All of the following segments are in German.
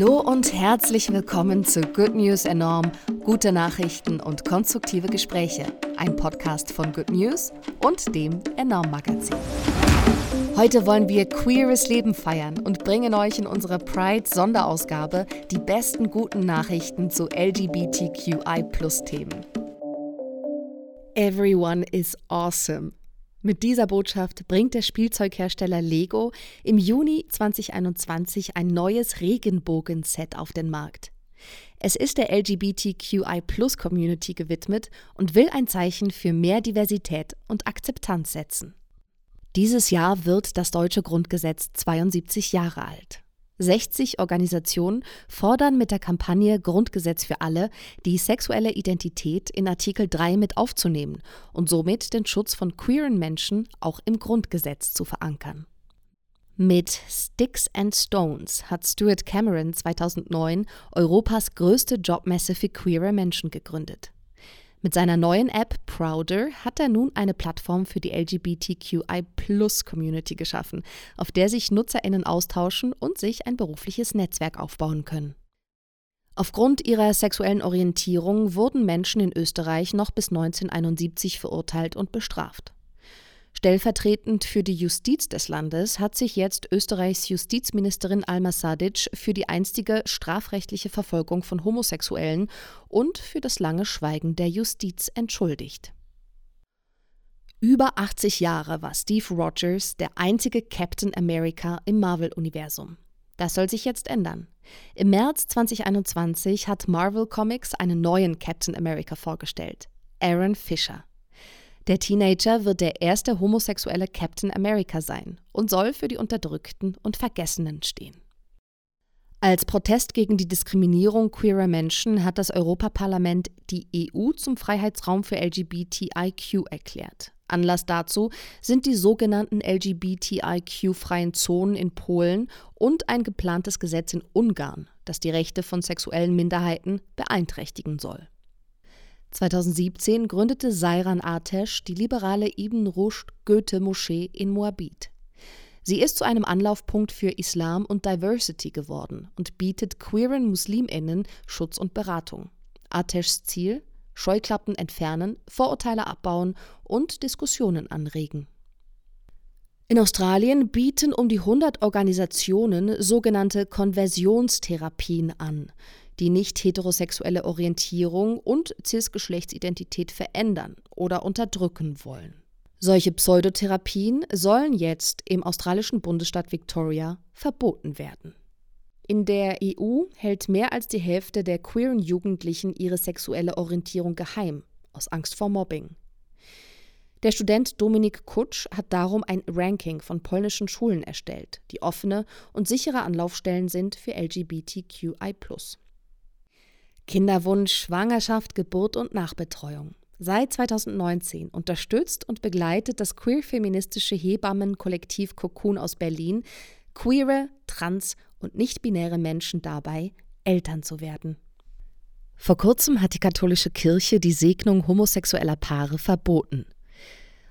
Hallo und herzlich willkommen zu Good News Enorm, gute Nachrichten und konstruktive Gespräche, ein Podcast von Good News und dem Enorm Magazin. Heute wollen wir queeres Leben feiern und bringen euch in unserer Pride Sonderausgabe die besten guten Nachrichten zu LGBTQI Themen. Everyone is awesome. Mit dieser Botschaft bringt der Spielzeughersteller Lego im Juni 2021 ein neues Regenbogen-Set auf den Markt. Es ist der LGBTQI-Plus-Community gewidmet und will ein Zeichen für mehr Diversität und Akzeptanz setzen. Dieses Jahr wird das deutsche Grundgesetz 72 Jahre alt. 60 Organisationen fordern mit der Kampagne Grundgesetz für alle, die sexuelle Identität in Artikel 3 mit aufzunehmen und somit den Schutz von queeren Menschen auch im Grundgesetz zu verankern. Mit Sticks and Stones hat Stuart Cameron 2009 Europas größte Jobmesse für queere Menschen gegründet. Mit seiner neuen App Prouder hat er nun eine Plattform für die LGBTQI-Plus-Community geschaffen, auf der sich NutzerInnen austauschen und sich ein berufliches Netzwerk aufbauen können. Aufgrund ihrer sexuellen Orientierung wurden Menschen in Österreich noch bis 1971 verurteilt und bestraft. Stellvertretend für die Justiz des Landes hat sich jetzt Österreichs Justizministerin Alma Sadic für die einstige strafrechtliche Verfolgung von Homosexuellen und für das lange Schweigen der Justiz entschuldigt. Über 80 Jahre war Steve Rogers der einzige Captain America im Marvel-Universum. Das soll sich jetzt ändern. Im März 2021 hat Marvel Comics einen neuen Captain America vorgestellt, Aaron Fisher. Der Teenager wird der erste homosexuelle Captain America sein und soll für die Unterdrückten und Vergessenen stehen. Als Protest gegen die Diskriminierung queerer Menschen hat das Europaparlament die EU zum Freiheitsraum für LGBTIQ erklärt. Anlass dazu sind die sogenannten LGBTIQ-freien Zonen in Polen und ein geplantes Gesetz in Ungarn, das die Rechte von sexuellen Minderheiten beeinträchtigen soll. 2017 gründete Sairan Atesh die liberale Ibn Rushd Goethe-Moschee in Moabit. Sie ist zu einem Anlaufpunkt für Islam und Diversity geworden und bietet queeren MuslimInnen Schutz und Beratung. Ateshs Ziel? Scheuklappen entfernen, Vorurteile abbauen und Diskussionen anregen. In Australien bieten um die 100 Organisationen sogenannte Konversionstherapien an die nicht heterosexuelle Orientierung und Cis-Geschlechtsidentität verändern oder unterdrücken wollen. Solche Pseudotherapien sollen jetzt im australischen Bundesstaat Victoria verboten werden. In der EU hält mehr als die Hälfte der queeren Jugendlichen ihre sexuelle Orientierung geheim, aus Angst vor Mobbing. Der Student Dominik Kutsch hat darum ein Ranking von polnischen Schulen erstellt, die offene und sichere Anlaufstellen sind für LGBTQI. Kinderwunsch, Schwangerschaft, Geburt und Nachbetreuung. Seit 2019 unterstützt und begleitet das queer-feministische Hebammenkollektiv Cocoon aus Berlin queere, trans- und nicht-binäre Menschen dabei, Eltern zu werden. Vor kurzem hat die katholische Kirche die Segnung homosexueller Paare verboten.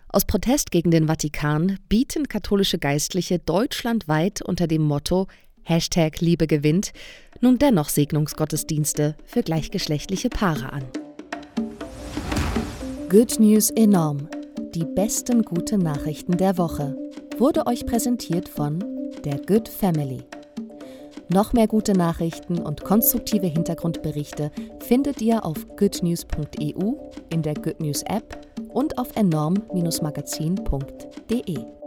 Aus Protest gegen den Vatikan bieten katholische Geistliche deutschlandweit unter dem Motto Hashtag Liebe gewinnt, nun dennoch Segnungsgottesdienste für gleichgeschlechtliche Paare an. Good News enorm. Die besten guten Nachrichten der Woche wurde euch präsentiert von der Good Family. Noch mehr gute Nachrichten und konstruktive Hintergrundberichte findet ihr auf goodnews.eu, in der Good News App und auf enorm-magazin.de.